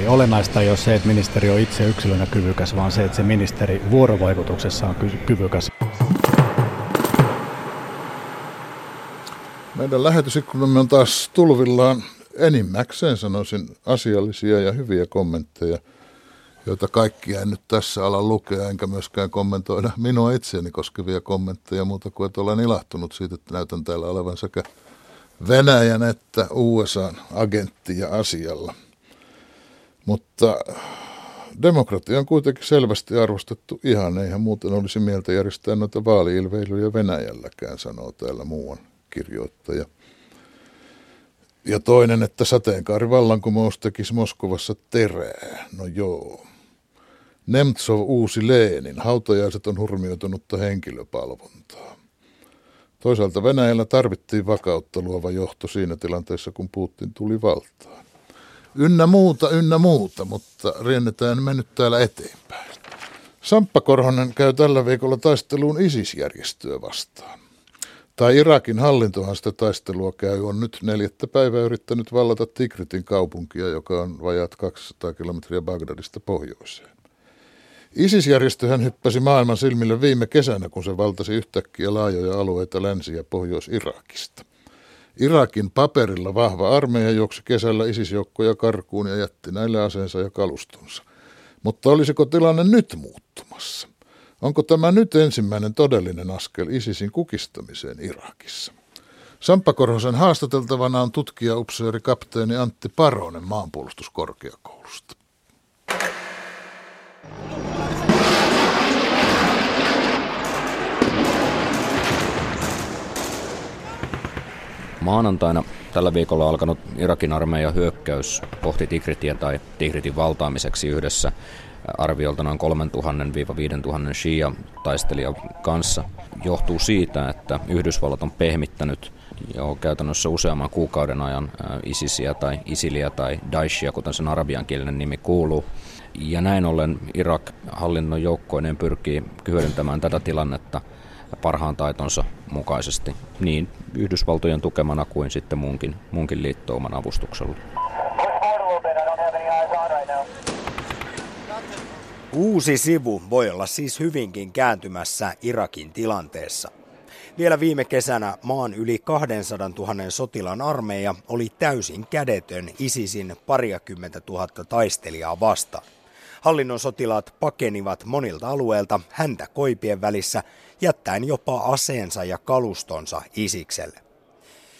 Ei olennaista ei ole se, että ministeri on itse yksilönä kyvykäs, vaan se, että se ministeri vuorovaikutuksessa on kyvykäs. Meidän lähetysikkunamme on taas tulvillaan enimmäkseen, sanoisin, asiallisia ja hyviä kommentteja – joita kaikkia en nyt tässä ala lukea, enkä myöskään kommentoida minua itseäni koskevia kommentteja muuta kuin, että olen ilahtunut siitä, että näytän täällä olevan sekä Venäjän että USAn agentti ja asialla. Mutta demokratia on kuitenkin selvästi arvostettu ihan, eihän muuten olisi mieltä järjestää noita vaaliilveilyjä Venäjälläkään, sanoo täällä muuan kirjoittaja. Ja toinen, että sateenkaarivallankumous tekisi Moskovassa terää. No joo. Nemtsov uusi Leenin, hautajaiset on hurmioitunutta henkilöpalvontaa. Toisaalta Venäjällä tarvittiin vakautta luova johto siinä tilanteessa, kun Putin tuli valtaan. Ynnä muuta, ynnä muuta, mutta riennetään me nyt täällä eteenpäin. Samppa Korhonen käy tällä viikolla taisteluun ISIS-järjestöä vastaan. Tai Irakin hallintohan sitä taistelua käy, on nyt neljättä päivää yrittänyt vallata Tigritin kaupunkia, joka on vajaat 200 kilometriä Bagdadista pohjoiseen. ISIS-järjestöhän hyppäsi maailman silmille viime kesänä, kun se valtasi yhtäkkiä laajoja alueita Länsi- ja Pohjois-Irakista. Irakin paperilla vahva armeija juoksi kesällä ISIS-joukkoja karkuun ja jätti näille aseensa ja kalustonsa. Mutta olisiko tilanne nyt muuttumassa? Onko tämä nyt ensimmäinen todellinen askel ISISin kukistamiseen Irakissa? Samppa Korhosen haastateltavana on tutkija-upseeri kapteeni Antti Paronen maanpuolustuskorkeakoulusta. Maanantaina tällä viikolla alkanut Irakin armeijan hyökkäys kohti Tigritien tai Tigritin valtaamiseksi yhdessä arviolta noin 3000-5000 Shia-taistelija kanssa johtuu siitä, että Yhdysvallat on pehmittänyt jo käytännössä useamman kuukauden ajan ISISiä tai ISILiä tai Daeshia, kuten sen arabiankielinen nimi kuuluu. Ja näin ollen Irak hallinnon joukkoineen pyrkii hyödyntämään tätä tilannetta parhaan taitonsa mukaisesti niin Yhdysvaltojen tukemana kuin sitten muunkin, muunkin liittouman avustuksella. Uusi sivu voi olla siis hyvinkin kääntymässä Irakin tilanteessa. Vielä viime kesänä maan yli 200 000 sotilaan armeija oli täysin kädetön ISISin pariakymmentä tuhatta taistelijaa vastaan. Hallinnon sotilaat pakenivat monilta alueilta häntä koipien välissä, jättäen jopa aseensa ja kalustonsa Isikselle.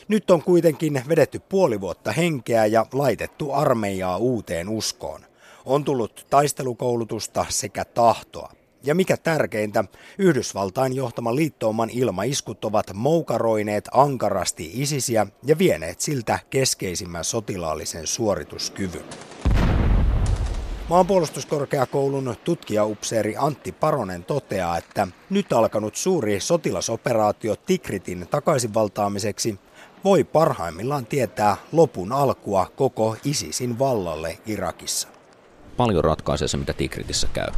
Nyt on kuitenkin vedetty puoli vuotta henkeä ja laitettu armeijaa uuteen uskoon. On tullut taistelukoulutusta sekä tahtoa. Ja mikä tärkeintä, Yhdysvaltain johtaman liittouman ilmaiskut ovat moukaroineet ankarasti isisiä ja vieneet siltä keskeisimmän sotilaallisen suorituskyvyn. Maanpuolustuskorkeakoulun tutkijaupseeri Antti Paronen toteaa, että nyt alkanut suuri sotilasoperaatio Tikritin takaisinvaltaamiseksi voi parhaimmillaan tietää lopun alkua koko ISISin vallalle Irakissa. Paljon ratkaisee se, mitä Tikritissä käy.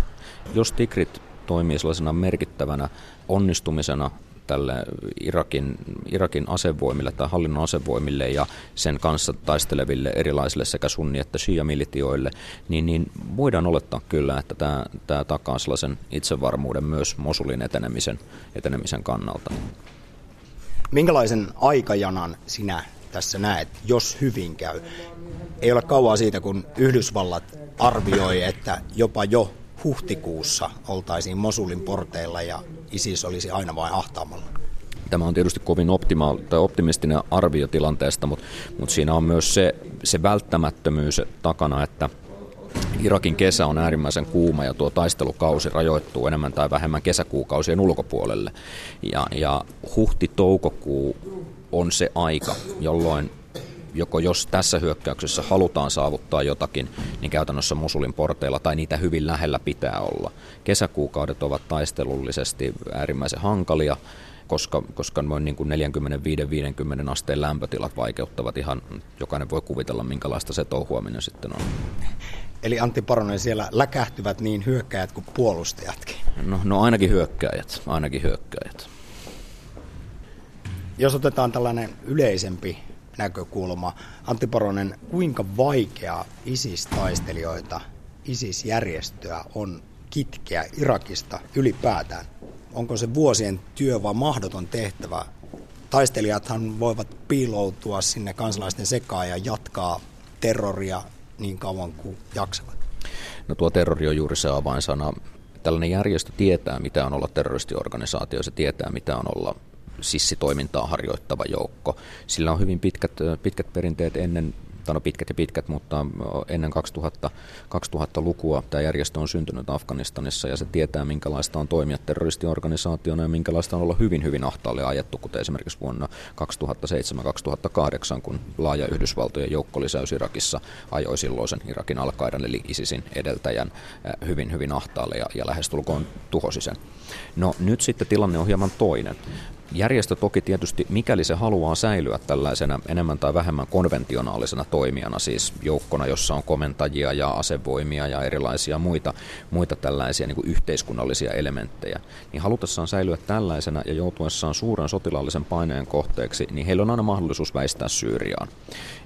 Jos Tikrit toimii sellaisena merkittävänä onnistumisena tälle Irakin, Irakin asevoimille tai hallinnon asevoimille ja sen kanssa taisteleville erilaisille sekä sunni- että shia-militioille, niin, niin voidaan olettaa kyllä, että tämä, tämä takaa sellaisen itsevarmuuden myös Mosulin etenemisen, etenemisen kannalta. Minkälaisen aikajanan sinä tässä näet, jos hyvin käy? Ei ole kauaa siitä, kun Yhdysvallat arvioi, että jopa jo huhtikuussa oltaisiin Mosulin porteilla ja ISIS olisi aina vain ahtaamalla. Tämä on tietysti kovin optimaal, tai optimistinen arvio tilanteesta, mutta, mutta siinä on myös se, se välttämättömyys takana, että Irakin kesä on äärimmäisen kuuma ja tuo taistelukausi rajoittuu enemmän tai vähemmän kesäkuukausien ulkopuolelle. Ja, ja huhti-toukokuu on se aika, jolloin joko jos tässä hyökkäyksessä halutaan saavuttaa jotakin, niin käytännössä Musulin porteilla tai niitä hyvin lähellä pitää olla. Kesäkuukaudet ovat taistelullisesti äärimmäisen hankalia, koska, koska noin niin kuin 45-50 asteen lämpötilat vaikeuttavat ihan, jokainen voi kuvitella minkälaista se touhuaminen sitten on. Eli Antti Paronen, siellä läkähtyvät niin hyökkäjät kuin puolustajatkin. No, no ainakin hyökkäjät, ainakin hyökkäjät. Jos otetaan tällainen yleisempi näkökulma. Antti Paronen, kuinka vaikea ISIS-taistelijoita, ISIS-järjestöä on kitkeä Irakista ylipäätään? Onko se vuosien työ vai mahdoton tehtävä? Taistelijathan voivat piiloutua sinne kansalaisten sekaan ja jatkaa terroria niin kauan kuin jaksavat. No tuo terrori on juuri se avainsana. Tällainen järjestö tietää, mitä on olla terroristiorganisaatio, se tietää, mitä on olla sissitoimintaa harjoittava joukko. Sillä on hyvin pitkät, pitkät perinteet ennen tai no pitkät ja pitkät, mutta ennen 2000, 2000-lukua tämä järjestö on syntynyt Afganistanissa ja se tietää, minkälaista on toimia terroristiorganisaationa ja minkälaista on olla hyvin, hyvin ahtaalle ajettu, kuten esimerkiksi vuonna 2007-2008, kun laaja Yhdysvaltojen joukkolisäys Irakissa ajoi silloisen Irakin al eli ISISin edeltäjän hyvin, hyvin ahtaalle ja, ja lähestulkoon tuhosi sen. No nyt sitten tilanne on hieman toinen. Järjestö toki tietysti, mikäli se haluaa säilyä tällaisena enemmän tai vähemmän konventionaalisena toimijana, siis joukkona, jossa on komentajia ja asevoimia ja erilaisia muita, muita tällaisia niin kuin yhteiskunnallisia elementtejä, niin halutessaan säilyä tällaisena ja joutuessaan suuren sotilaallisen paineen kohteeksi, niin heillä on aina mahdollisuus väistää Syyriaan,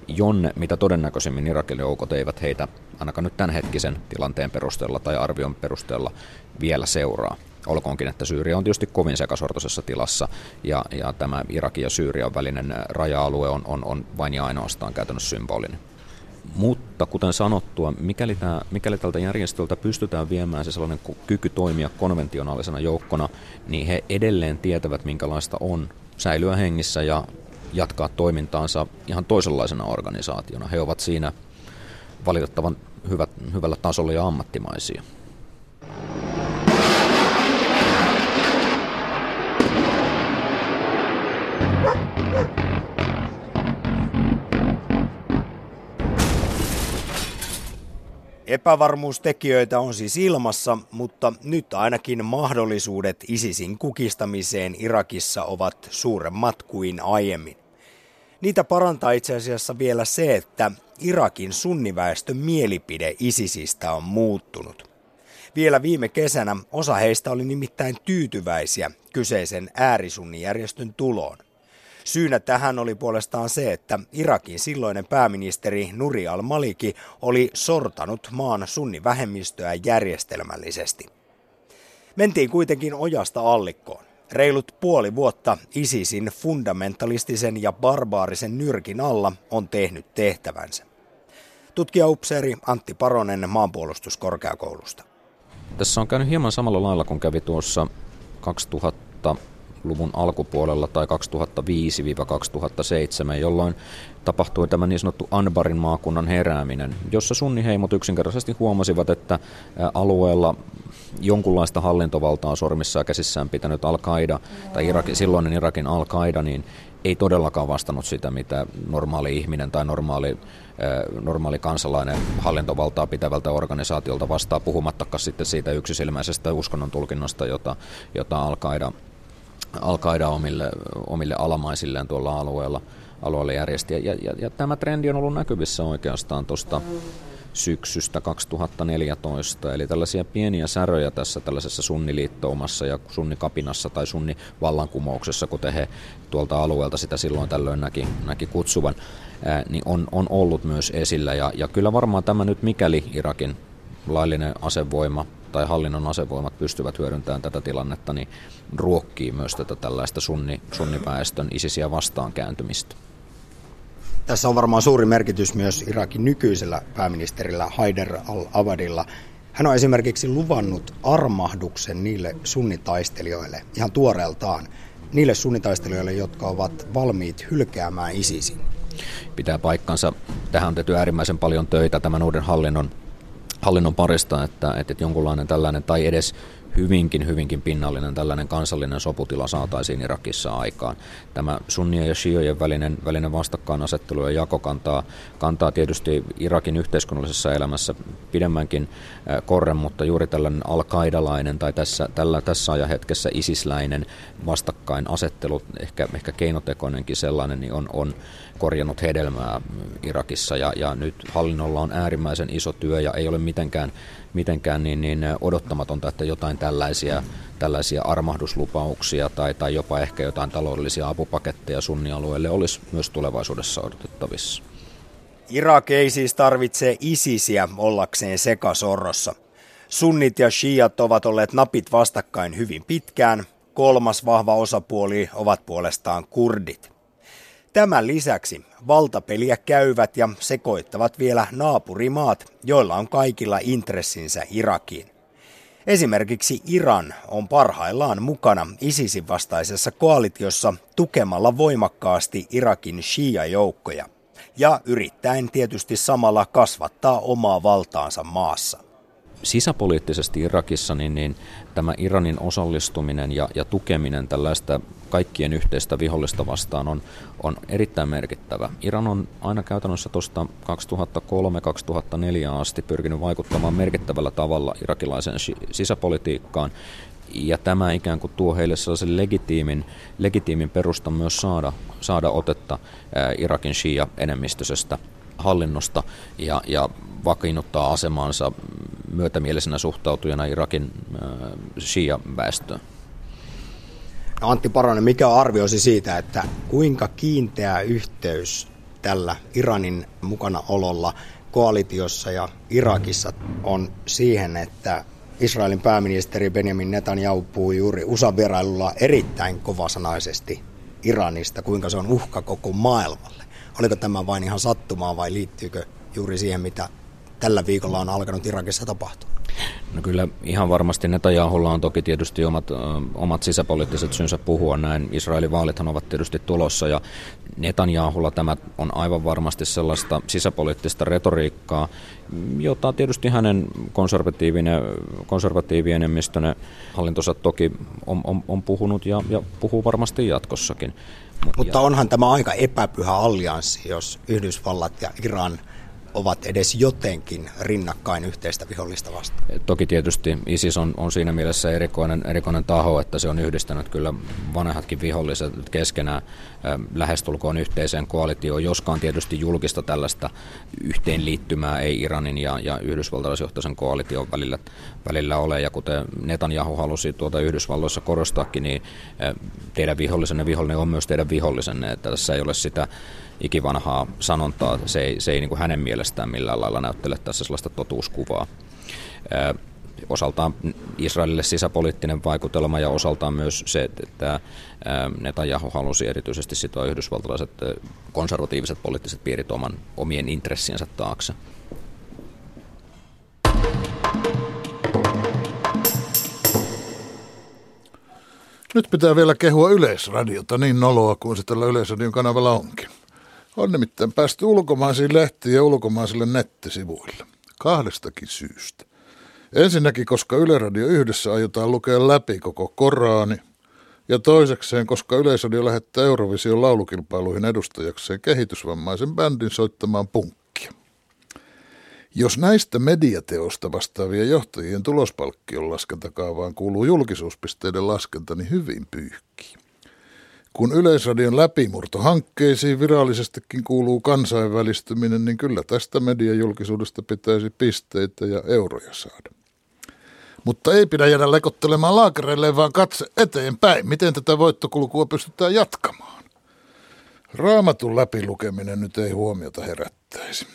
jonne mitä todennäköisemmin Irakin joukot eivät heitä ainakaan nyt tämänhetkisen tilanteen perusteella tai arvion perusteella vielä seuraa. Olkoonkin, että Syyria on tietysti kovin sekasortoisessa tilassa ja, ja tämä Irakin ja Syyrian välinen raja-alue on, on, on vain ja ainoastaan käytännössä symbolinen. Mutta kuten sanottua, mikäli, tämä, mikäli tältä järjestöltä pystytään viemään se sellainen kyky toimia konventionaalisena joukkona, niin he edelleen tietävät, minkälaista on säilyä hengissä ja jatkaa toimintaansa ihan toisenlaisena organisaationa. He ovat siinä valitettavan hyvät, hyvällä tasolla ja ammattimaisia. Epävarmuustekijöitä on siis ilmassa, mutta nyt ainakin mahdollisuudet ISISin kukistamiseen Irakissa ovat suuremmat kuin aiemmin. Niitä parantaa itse asiassa vielä se, että Irakin sunniväestön mielipide ISISistä on muuttunut. Vielä viime kesänä osa heistä oli nimittäin tyytyväisiä kyseisen äärisunnijärjestön tuloon. Syynä tähän oli puolestaan se, että Irakin silloinen pääministeri Nuri al-Maliki oli sortanut maan sunnivähemmistöä järjestelmällisesti. Mentiin kuitenkin ojasta allikkoon. Reilut puoli vuotta ISISin fundamentalistisen ja barbaarisen nyrkin alla on tehnyt tehtävänsä. Tutkijaupseeri Antti Paronen maanpuolustuskorkeakoulusta. Tässä on käynyt hieman samalla lailla kuin kävi tuossa 2000-luvun alkupuolella tai 2005-2007, jolloin tapahtui tämä niin sanottu Anbarin maakunnan herääminen, jossa sunniheimot yksinkertaisesti huomasivat, että alueella jonkunlaista hallintovaltaa sormissa ja käsissään pitänyt Al-Qaida, tai Irakin, silloinen Irakin Al-Qaida, niin ei todellakaan vastannut sitä, mitä normaali ihminen tai normaali, normaali kansalainen hallintovaltaa pitävältä organisaatiolta vastaa, puhumattakaan sitten siitä yksisilmäisestä uskonnon tulkinnasta, jota, jota Al-Qaida, Al-Qaida omille, omille alamaisilleen tuolla alueella, alueella järjesti. Ja, ja, ja tämä trendi on ollut näkyvissä oikeastaan tuosta syksystä 2014. Eli tällaisia pieniä säröjä tässä tällaisessa sunniliittoumassa ja sunnikapinassa tai sunnivallankumouksessa, kuten he tuolta alueelta sitä silloin tällöin näki, näki kutsuvan, ää, niin on, on ollut myös esillä. Ja, ja kyllä varmaan tämä nyt, mikäli Irakin laillinen asevoima tai hallinnon asevoimat pystyvät hyödyntämään tätä tilannetta, niin ruokkii myös tätä tällaista sunni, sunniväestön isisiä vastaan kääntymistä. Tässä on varmaan suuri merkitys myös Irakin nykyisellä pääministerillä Haider al-Abadilla. Hän on esimerkiksi luvannut armahduksen niille sunnitaistelijoille ihan tuoreeltaan, niille sunnitaistelijoille, jotka ovat valmiit hylkäämään ISISin. Pitää paikkansa. Tähän on tehty äärimmäisen paljon töitä tämän uuden hallinnon, hallinnon parista, että, että jonkunlainen tällainen tai edes hyvinkin, hyvinkin pinnallinen tällainen kansallinen soputila saataisiin Irakissa aikaan. Tämä sunnien ja shiojen välinen, välinen vastakkainasettelu ja jako kantaa, kantaa tietysti Irakin yhteiskunnallisessa elämässä pidemmänkin korren, mutta juuri tällainen alkaidalainen tai tässä, tällä, tässä ajahetkessä isisläinen vastakkainasettelu, ehkä, ehkä keinotekoinenkin sellainen, niin on, on korjannut hedelmää Irakissa ja, ja nyt hallinnolla on äärimmäisen iso työ ja ei ole mitenkään mitenkään niin, niin odottamatonta, että jotain tällaisia, tällaisia armahduslupauksia tai, tai jopa ehkä jotain taloudellisia apupaketteja sunnialueelle olisi myös tulevaisuudessa odotettavissa. Irak ei siis tarvitse isisiä ollakseen sekasorrossa. Sunnit ja shiat ovat olleet napit vastakkain hyvin pitkään. Kolmas vahva osapuoli ovat puolestaan kurdit. Tämän lisäksi valtapeliä käyvät ja sekoittavat vielä naapurimaat, joilla on kaikilla intressinsä Irakiin. Esimerkiksi Iran on parhaillaan mukana ISISin vastaisessa koalitiossa tukemalla voimakkaasti Irakin Shia-joukkoja ja yrittäen tietysti samalla kasvattaa omaa valtaansa maassa sisäpoliittisesti Irakissa, niin, niin tämä Iranin osallistuminen ja, ja tukeminen tällaista kaikkien yhteistä vihollista vastaan on, on erittäin merkittävä. Iran on aina käytännössä tuosta 2003-2004 asti pyrkinyt vaikuttamaan merkittävällä tavalla irakilaisen sisäpolitiikkaan, ja tämä ikään kuin tuo heille sellaisen legitiimin, legitiimin perustan myös saada, saada otetta Irakin Shia-enemmistöisestä hallinnosta ja, ja vakiinnuttaa asemansa myötämielisenä suhtautujana Irakin äh, Shia-väestöön. No Antti Paronen, mikä on arvioisi siitä, että kuinka kiinteä yhteys tällä Iranin mukana ololla koalitiossa ja Irakissa on siihen, että Israelin pääministeri Benjamin Netanyahu puhui juuri USA-vierailulla erittäin kovasanaisesti Iranista, kuinka se on uhka koko maailmalle. Oliko tämä vain ihan sattumaa vai liittyykö juuri siihen, mitä tällä viikolla on alkanut Irakissa tapahtua? No kyllä ihan varmasti Netanyahulla on toki tietysti omat, omat sisäpoliittiset syynsä puhua näin. Israelin vaalithan ovat tietysti tulossa ja Netanyahulla tämä on aivan varmasti sellaista sisäpoliittista retoriikkaa, jota tietysti hänen konservatiivinen, konservatiivienemmistöinen hallintonsa toki on, on, on puhunut ja, ja puhuu varmasti jatkossakin. Mutta onhan tämä aika epäpyhä allianssi, jos Yhdysvallat ja Iran – ovat edes jotenkin rinnakkain yhteistä vihollista vastaan. Toki tietysti ISIS on, on siinä mielessä erikoinen, erikoinen taho, että se on yhdistänyt kyllä vanhatkin viholliset keskenään äh, lähestulkoon yhteiseen koalitioon, joskaan tietysti julkista tällaista yhteenliittymää ei Iranin ja, ja yhdysvaltalaisjohtaisen koalition välillä, välillä ole. Ja kuten Netanyahu halusi tuota Yhdysvalloissa korostaakin, niin äh, teidän vihollisenne vihollinen on myös teidän vihollisenne, että tässä ei ole sitä ikivanhaa sanontaa. Se ei, se ei niin kuin hänen mielestään millään lailla näyttele tässä sellaista totuuskuvaa. osaltaan Israelille sisäpoliittinen vaikutelma ja osaltaan myös se, että Netanyahu halusi erityisesti sitoa yhdysvaltalaiset konservatiiviset poliittiset piirit oman, omien intressiensä taakse. Nyt pitää vielä kehua Yleisradiota, niin noloa kuin se tällä Yleisradion kanavalla onkin. On nimittäin päästy ulkomaisiin lehtiin ja ulkomaisille nettisivuille. Kahdestakin syystä. Ensinnäkin, koska Yle Radio yhdessä aiotaan lukea läpi koko Koraani, ja toisekseen, koska Yleisradio lähettää Eurovision laulukilpailuihin edustajakseen kehitysvammaisen bändin soittamaan punkkia. Jos näistä mediateosta vastaavien johtajien tulospalkkion laskentakaavaan kuuluu julkisuuspisteiden laskenta, niin hyvin pyyhkii. Kun Yleisradion läpimurtohankkeisiin virallisestikin kuuluu kansainvälistyminen, niin kyllä tästä mediajulkisuudesta pitäisi pisteitä ja euroja saada. Mutta ei pidä jäädä lekottelemaan laakereille, vaan katse eteenpäin, miten tätä voittokulkua pystytään jatkamaan. Raamatun läpilukeminen nyt ei huomiota herättäisi.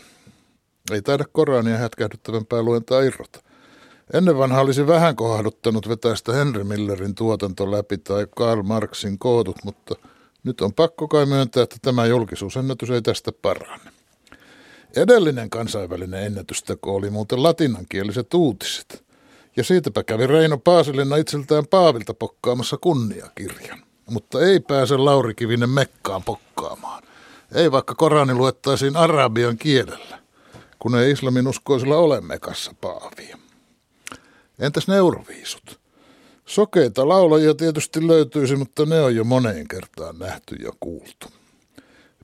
Ei taida Korania hätkähdyttävämpää luentaa irrota. Ennen vanha olisi vähän kohduttanut vetäistä Henry Millerin tuotanto läpi tai Karl Marxin koodut, mutta nyt on pakko kai myöntää, että tämä julkisuusennätys ei tästä parane. Edellinen kansainvälinen ennätysteko oli muuten latinankieliset uutiset. Ja siitäpä kävi Reino Paasilina itseltään Paavilta pokkaamassa kunniakirjan. Mutta ei pääse Lauri Kivinen Mekkaan pokkaamaan. Ei vaikka Korani luettaisiin arabian kielellä, kun ei islamin uskoisilla ole Mekassa Paavia. Entäs neuroviisut? Sokeita laulajia tietysti löytyisi, mutta ne on jo moneen kertaan nähty ja kuultu.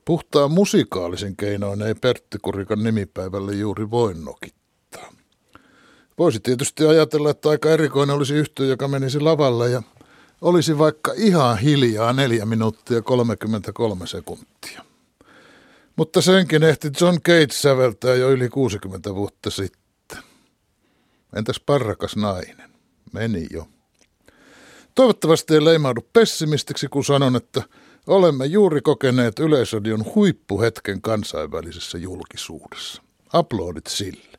Puhtaan musikaalisen keinoin ei Pertti Kurikan nimipäivälle juuri voi nokittaa. Voisi tietysti ajatella, että aika erikoinen olisi yhtiö, joka menisi lavalle ja olisi vaikka ihan hiljaa 4 minuuttia 33 sekuntia. Mutta senkin ehti John Cage säveltää jo yli 60 vuotta sitten. Entäs parrakas nainen? Meni jo. Toivottavasti ei leimaudu pessimistiksi, kun sanon, että olemme juuri kokeneet Yleisradion huippuhetken kansainvälisessä julkisuudessa. Aplodit sille.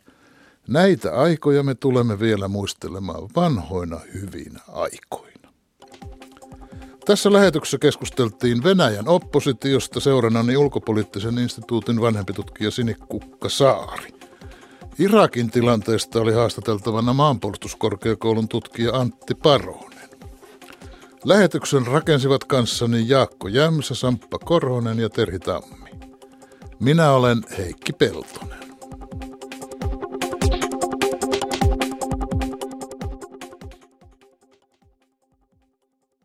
Näitä aikoja me tulemme vielä muistelemaan vanhoina hyvinä aikoina. Tässä lähetyksessä keskusteltiin Venäjän oppositiosta seurannani ulkopoliittisen instituutin vanhempi tutkija Sinikukka Saari. Irakin tilanteesta oli haastateltavana maanpuolustuskorkeakoulun tutkija Antti Paronen. Lähetyksen rakensivat kanssani Jaakko Jämsä, Samppa Korhonen ja Terhi Tammi. Minä olen Heikki Peltonen.